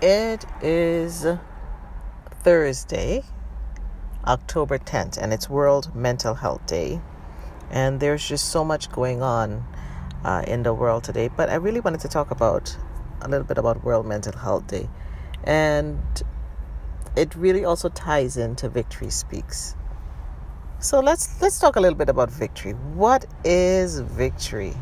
It is Thursday, October 10th, and it's World Mental Health Day. And there's just so much going on uh, in the world today. But I really wanted to talk about a little bit about World Mental Health Day. And it really also ties into Victory Speaks. So let's let's talk a little bit about victory. What is victory?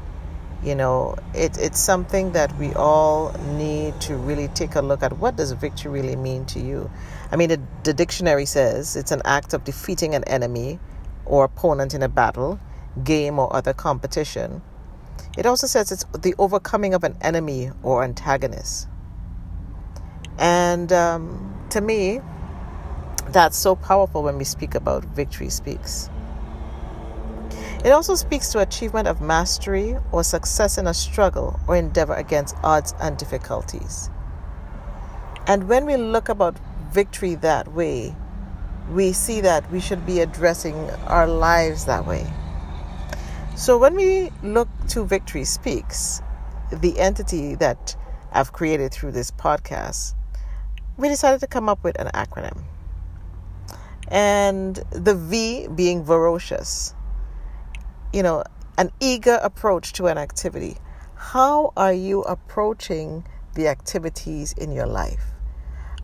You know it, it's something that we all need to really take a look at. What does victory really mean to you? I mean the, the dictionary says it's an act of defeating an enemy or opponent in a battle game or other competition. It also says it's the overcoming of an enemy or antagonist. And um, to me that's so powerful when we speak about victory speaks it also speaks to achievement of mastery or success in a struggle or endeavor against odds and difficulties. And when we look about victory that way, we see that we should be addressing our lives that way. So when we look to Victory Speaks, the entity that I've created through this podcast, we decided to come up with an acronym. And the V being ferocious, you know, an eager approach to an activity. How are you approaching the activities in your life?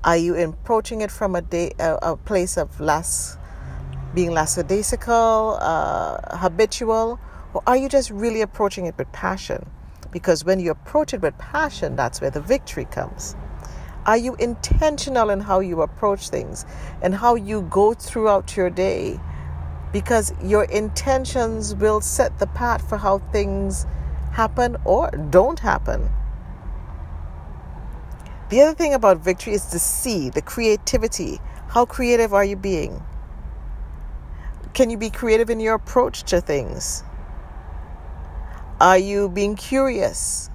Are you approaching it from a day, a, a place of less being lackadaisical, uh, habitual, or are you just really approaching it with passion? Because when you approach it with passion, that's where the victory comes. Are you intentional in how you approach things and how you go throughout your day? Because your intentions will set the path for how things happen or don't happen. The other thing about victory is the C, the creativity. How creative are you being? Can you be creative in your approach to things? Are you being curious?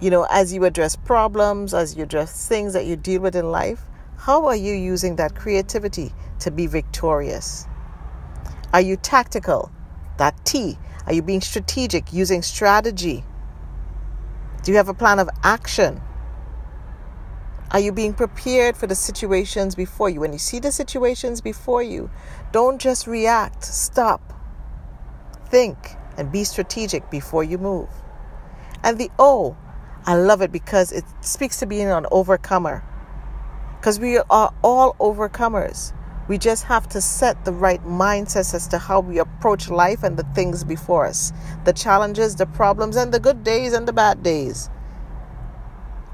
You know, as you address problems, as you address things that you deal with in life, how are you using that creativity to be victorious? Are you tactical? That T. Are you being strategic, using strategy? Do you have a plan of action? Are you being prepared for the situations before you? When you see the situations before you, don't just react. Stop. Think and be strategic before you move. And the O, I love it because it speaks to being an overcomer because we are all overcomers. We just have to set the right mindsets as to how we approach life and the things before us the challenges, the problems, and the good days and the bad days.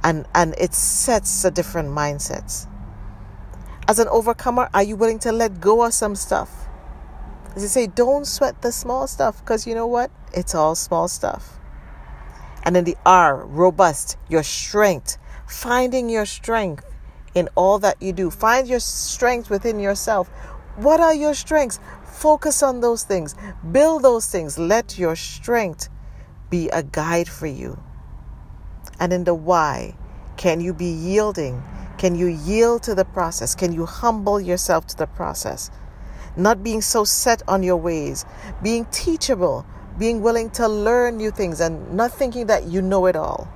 And, and it sets a different mindsets. As an overcomer, are you willing to let go of some stuff? As I say, don't sweat the small stuff because you know what? It's all small stuff. And then the R, robust, your strength, finding your strength in all that you do. Find your strength within yourself. What are your strengths? Focus on those things. Build those things. Let your strength be a guide for you. And in the Y, can you be yielding? Can you yield to the process? Can you humble yourself to the process? Not being so set on your ways, being teachable, being willing to learn new things, and not thinking that you know it all.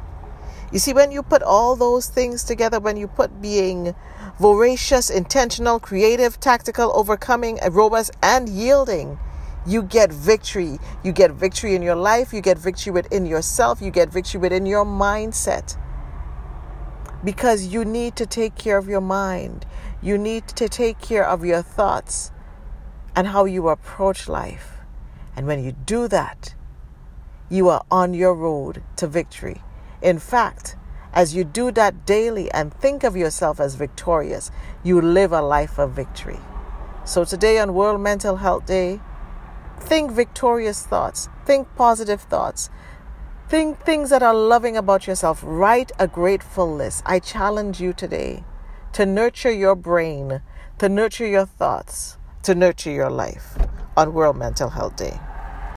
You see, when you put all those things together, when you put being voracious, intentional, creative, tactical, overcoming, robust, and yielding, you get victory. You get victory in your life, you get victory within yourself, you get victory within your mindset. Because you need to take care of your mind, you need to take care of your thoughts and how you approach life. And when you do that, you are on your road to victory. In fact, as you do that daily and think of yourself as victorious, you live a life of victory. So, today on World Mental Health Day, think victorious thoughts, think positive thoughts, think things that are loving about yourself. Write a grateful list. I challenge you today to nurture your brain, to nurture your thoughts, to nurture your life on World Mental Health Day.